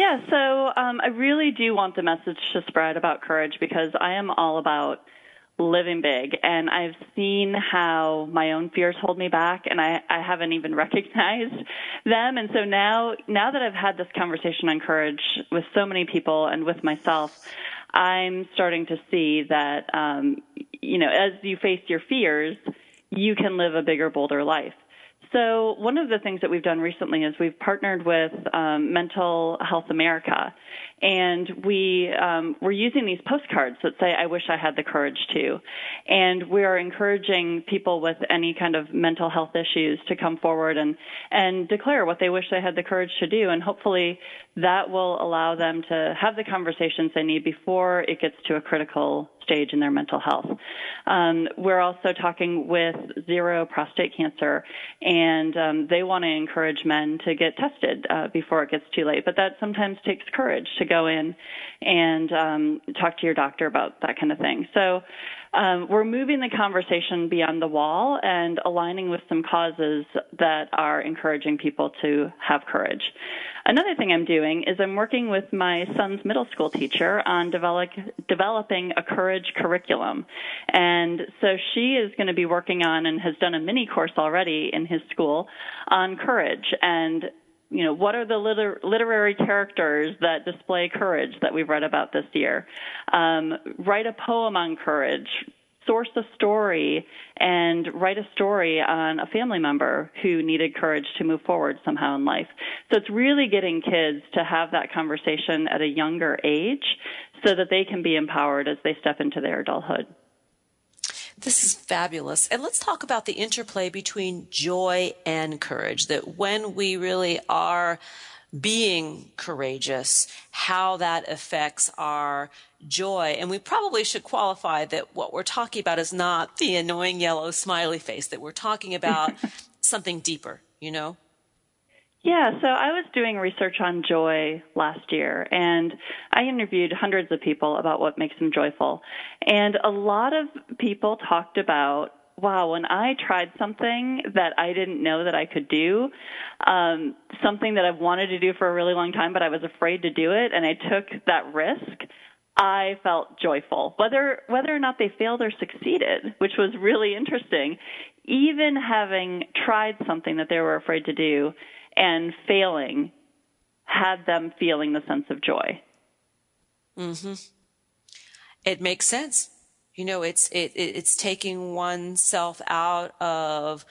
Yeah, so um, I really do want the message to spread about courage because I am all about living big and I've seen how my own fears hold me back and I, I haven't even recognized them. And so now, now that I've had this conversation on courage with so many people and with myself, I'm starting to see that, um, you know, as you face your fears, you can live a bigger, bolder life. So one of the things that we've done recently is we've partnered with um, Mental Health America, and we um, we're using these postcards that say "I wish I had the courage to," and we are encouraging people with any kind of mental health issues to come forward and and declare what they wish they had the courage to do, and hopefully that will allow them to have the conversations they need before it gets to a critical stage in their mental health. Um, we're also talking with Zero Prostate Cancer, and um, they want to encourage men to get tested uh, before it gets too late. But that sometimes takes courage to go in and um, talk to your doctor about that kind of thing. So um, we're moving the conversation beyond the wall and aligning with some causes that are encouraging people to have courage. Another thing I'm doing is I'm working with my son's middle school teacher on develop, developing a courage curriculum. And so she is going to be working on and has done a mini course already in his school on courage and you know, what are the liter- literary characters that display courage that we've read about this year? Um, write a poem on courage. Source a story and write a story on a family member who needed courage to move forward somehow in life. So it's really getting kids to have that conversation at a younger age so that they can be empowered as they step into their adulthood. This is fabulous. And let's talk about the interplay between joy and courage. That when we really are being courageous, how that affects our joy. And we probably should qualify that what we're talking about is not the annoying yellow smiley face, that we're talking about something deeper, you know? Yeah, so I was doing research on joy last year and I interviewed hundreds of people about what makes them joyful. And a lot of people talked about, wow, when I tried something that I didn't know that I could do, um, something that I've wanted to do for a really long time, but I was afraid to do it and I took that risk, I felt joyful. Whether whether or not they failed or succeeded, which was really interesting, even having tried something that they were afraid to do and failing had them feeling the sense of joy. Mhm. It makes sense. You know, it's it, it's taking oneself out of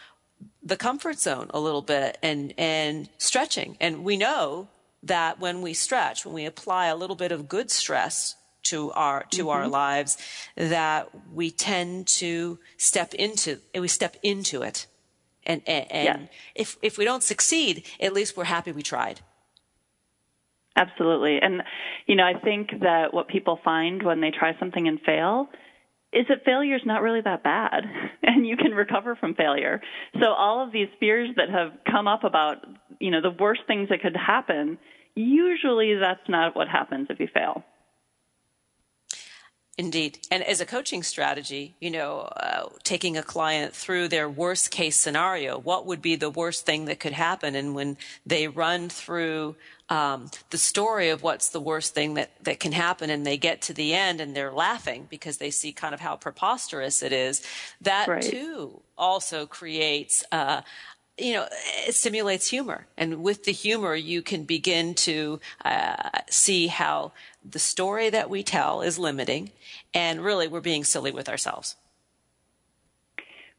the comfort zone a little bit and and stretching. And we know that when we stretch, when we apply a little bit of good stress to our to mm-hmm. our lives, that we tend to step into we step into it and, and, and yeah. if, if we don't succeed, at least we're happy we tried. Absolutely. And, you know, I think that what people find when they try something and fail is that failure is not really that bad and you can recover from failure. So all of these fears that have come up about, you know, the worst things that could happen, usually that's not what happens if you fail. Indeed. And as a coaching strategy, you know, uh, taking a client through their worst case scenario, what would be the worst thing that could happen? And when they run through um, the story of what's the worst thing that, that can happen and they get to the end and they're laughing because they see kind of how preposterous it is, that right. too also creates uh, you know, it stimulates humor. And with the humor, you can begin to uh, see how the story that we tell is limiting and really we're being silly with ourselves.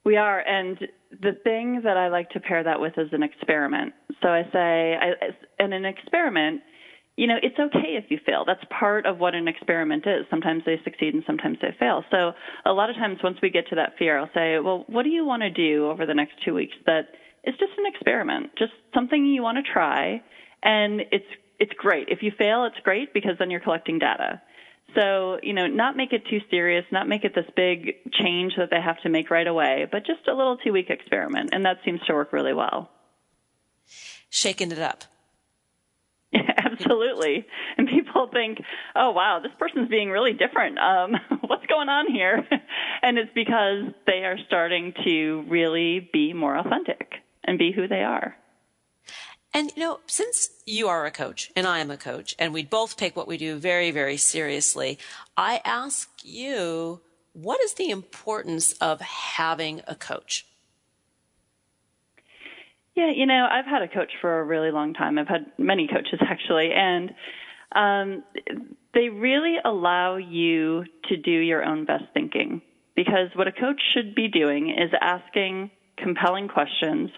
We are, and the thing that I like to pair that with is an experiment. So I say, in an experiment, you know, it's okay if you fail. That's part of what an experiment is. Sometimes they succeed and sometimes they fail. So a lot of times once we get to that fear, I'll say, well, what do you want to do over the next two weeks that is just an experiment, just something you want to try. And it's, it's great. If you fail, it's great because then you're collecting data. So, you know, not make it too serious, not make it this big change that they have to make right away, but just a little two week experiment. And that seems to work really well. Shaking it up. Absolutely. And people think, oh, wow, this person's being really different. Um, what's going on here? and it's because they are starting to really be more authentic and be who they are. And you know, since you are a coach and I am a coach and we both take what we do very, very seriously, I ask you, what is the importance of having a coach? Yeah, you know, I've had a coach for a really long time. I've had many coaches actually, and um, they really allow you to do your own best thinking. Because what a coach should be doing is asking compelling questions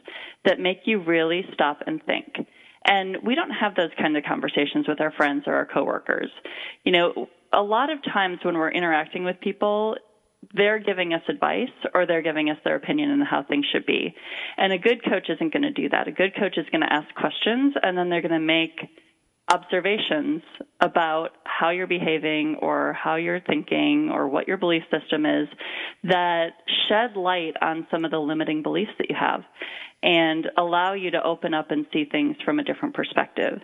that make you really stop and think. And we don't have those kind of conversations with our friends or our coworkers. You know, a lot of times when we're interacting with people, they're giving us advice or they're giving us their opinion on how things should be. And a good coach isn't going to do that. A good coach is going to ask questions and then they're going to make observations about how you're behaving or how you're thinking or what your belief system is that shed light on some of the limiting beliefs that you have and allow you to open up and see things from a different perspective.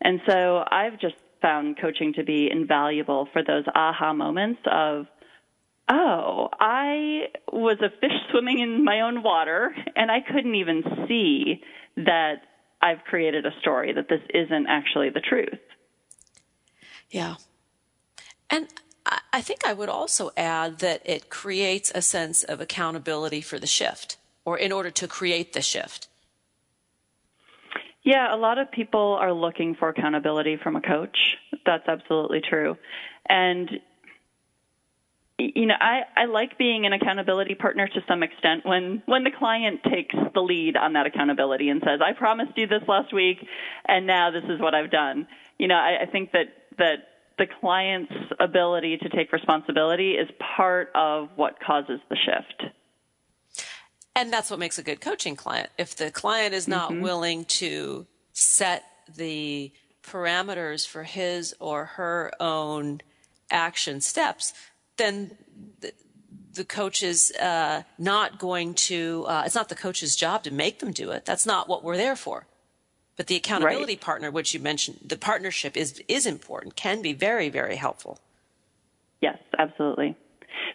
And so I've just found coaching to be invaluable for those aha moments of, oh, I was a fish swimming in my own water and I couldn't even see that I've created a story that this isn't actually the truth. Yeah. And I think I would also add that it creates a sense of accountability for the shift or in order to create the shift. Yeah, a lot of people are looking for accountability from a coach. That's absolutely true. And you know, I, I like being an accountability partner to some extent when, when the client takes the lead on that accountability and says, I promised you this last week and now this is what I've done. You know, I, I think that, that the client's ability to take responsibility is part of what causes the shift. And that's what makes a good coaching client. If the client is not mm-hmm. willing to set the parameters for his or her own action steps, then the, the coach is uh, not going to, uh, it's not the coach's job to make them do it. That's not what we're there for. But the accountability right. partner, which you mentioned, the partnership is, is important, can be very, very helpful. Yes, absolutely.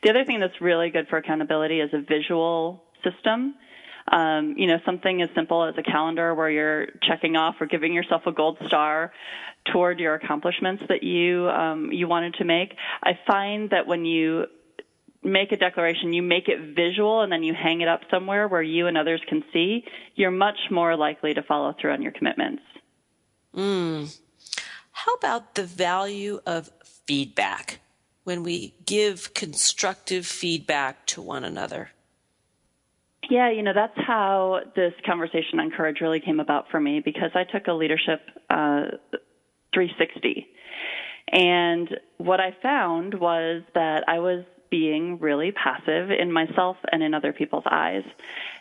The other thing that's really good for accountability is a visual system. Um, you know, something as simple as a calendar where you're checking off or giving yourself a gold star toward your accomplishments that you um, you wanted to make. I find that when you make a declaration, you make it visual and then you hang it up somewhere where you and others can see, you're much more likely to follow through on your commitments. Mm. How about the value of feedback when we give constructive feedback to one another? Yeah, you know, that's how this conversation on courage really came about for me because I took a leadership uh, 360. And what I found was that I was being really passive in myself and in other people's eyes.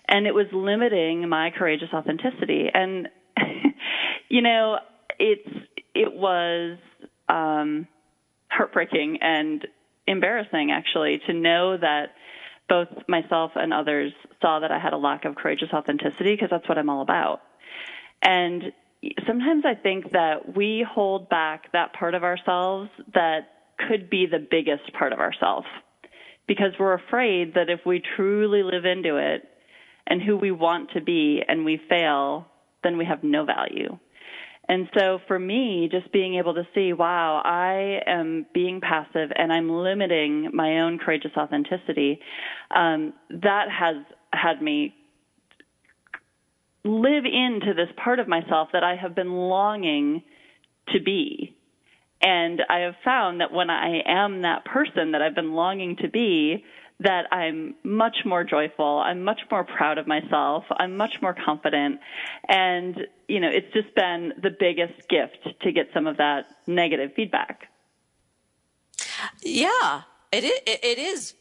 And it was limiting my courageous authenticity. And, you know, it's, it was, um, heartbreaking and embarrassing actually to know that both myself and others saw that I had a lack of courageous authenticity because that's what I'm all about. And sometimes I think that we hold back that part of ourselves that could be the biggest part of ourselves because we're afraid that if we truly live into it and who we want to be and we fail, then we have no value. And so for me, just being able to see, wow, I am being passive and I'm limiting my own courageous authenticity, um, that has had me live into this part of myself that I have been longing to be. And I have found that when I am that person that I've been longing to be, that I'm much more joyful. I'm much more proud of myself. I'm much more confident. And, you know, it's just been the biggest gift to get some of that negative feedback. Yeah, it is, it is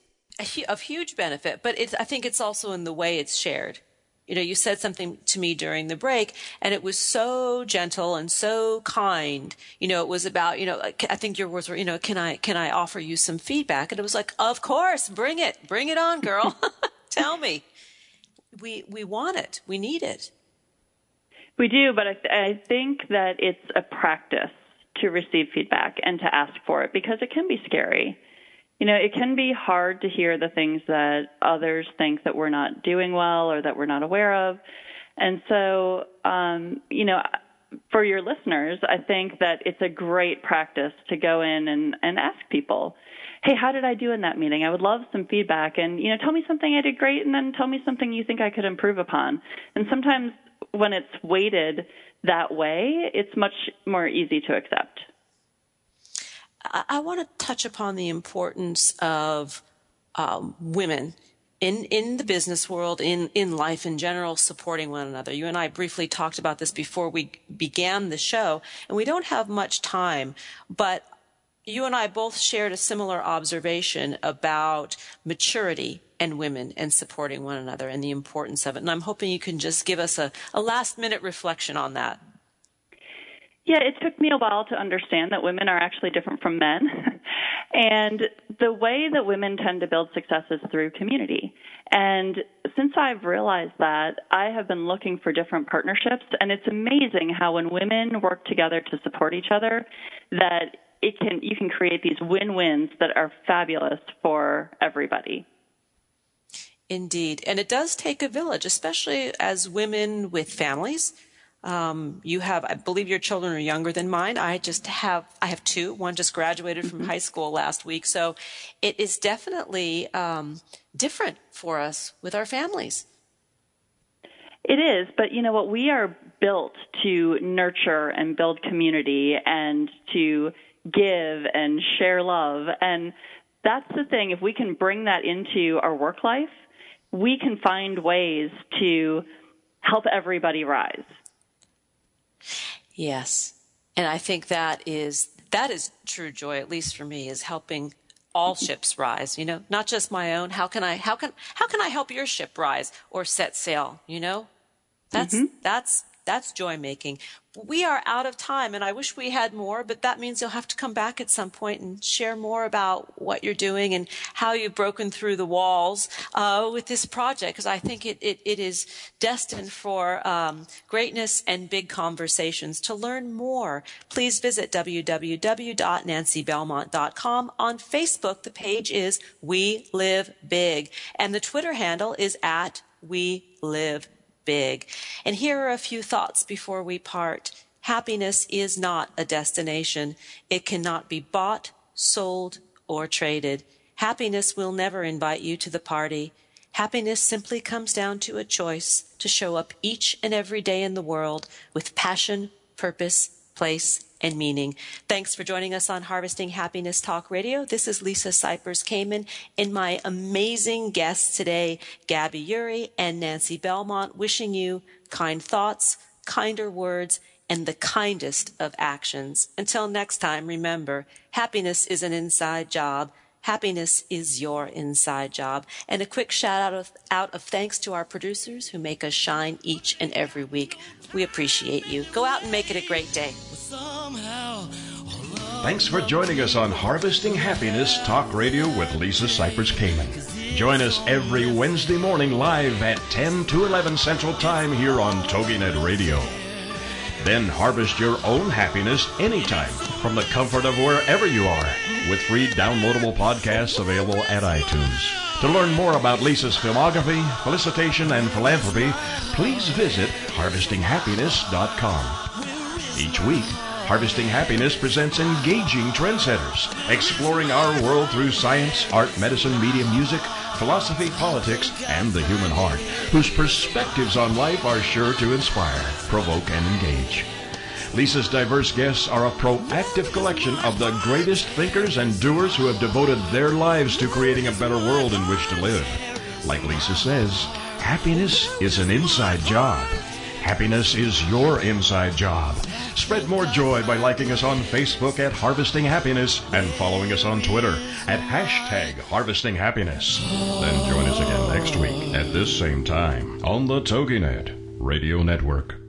of huge benefit, but it's, I think it's also in the way it's shared. You know, you said something to me during the break and it was so gentle and so kind. You know, it was about, you know, I think your words were, you know, can I, can I offer you some feedback? And it was like, of course, bring it, bring it on, girl. Tell me. We, we want it. We need it. We do, but I, th- I think that it's a practice to receive feedback and to ask for it because it can be scary you know, it can be hard to hear the things that others think that we're not doing well or that we're not aware of. And so, um, you know, for your listeners, I think that it's a great practice to go in and, and ask people, hey, how did I do in that meeting? I would love some feedback. And, you know, tell me something I did great and then tell me something you think I could improve upon. And sometimes when it's weighted that way, it's much more easy to accept. I, want to touch upon the importance of um, women in in the business world, in in life in general, supporting one another. You and I briefly talked about this before we began the show, and we don't have much time, but you and I both shared a similar observation about maturity and women and supporting one another and the importance of it. And I'm hoping you can just give us a, a last minute reflection on that. Yeah, it took me a while to understand that women are actually different from men. and the way that women tend to build success is through community. And since I've realized that, I have been looking for different partnerships and it's amazing how when women work together to support each other that it can you can create these win-wins that are fabulous for everybody. Indeed. And it does take a village, especially as women with families um, you have, I believe your children are younger than mine. I just have, I have two. One just graduated from mm-hmm. high school last week. So it is definitely um, different for us with our families. It is, but you know what? We are built to nurture and build community and to give and share love. And that's the thing. If we can bring that into our work life, we can find ways to help everybody rise. Yes. And I think that is that is true joy, at least for me, is helping all ships rise, you know, not just my own. How can I how can how can I help your ship rise or set sail, you know? That's mm-hmm. that's that's joy making. We are out of time and I wish we had more, but that means you'll have to come back at some point and share more about what you're doing and how you've broken through the walls uh, with this project because I think it, it, it is destined for um, greatness and big conversations. To learn more, please visit www.nancybelmont.com. On Facebook, the page is We Live Big and the Twitter handle is at We Live big. And here are a few thoughts before we part. Happiness is not a destination. It cannot be bought, sold, or traded. Happiness will never invite you to the party. Happiness simply comes down to a choice to show up each and every day in the world with passion, purpose, place, and meaning. Thanks for joining us on Harvesting Happiness Talk Radio. This is Lisa Cypers Kamen and my amazing guests today, Gabby Ury and Nancy Belmont, wishing you kind thoughts, kinder words, and the kindest of actions. Until next time, remember, happiness is an inside job. Happiness is your inside job. And a quick shout out of, out of thanks to our producers who make us shine each and every week. We appreciate you. Go out and make it a great day. Thanks for joining us on Harvesting Happiness Talk Radio with Lisa Cypers Kamen. Join us every Wednesday morning live at 10 to 11 Central Time here on TogiNet Radio. Then harvest your own happiness anytime from the comfort of wherever you are with free downloadable podcasts available at iTunes. To learn more about Lisa's filmography, felicitation, and philanthropy, please visit harvestinghappiness.com. Each week, Harvesting Happiness presents engaging trendsetters, exploring our world through science, art, medicine, media, music, philosophy, politics, and the human heart, whose perspectives on life are sure to inspire, provoke, and engage. Lisa's diverse guests are a proactive collection of the greatest thinkers and doers who have devoted their lives to creating a better world in which to live. Like Lisa says, happiness is an inside job. Happiness is your inside job. Spread more joy by liking us on Facebook at Harvesting Happiness and following us on Twitter at hashtag Harvesting Happiness. Then join us again next week at this same time on the TogiNet Radio Network.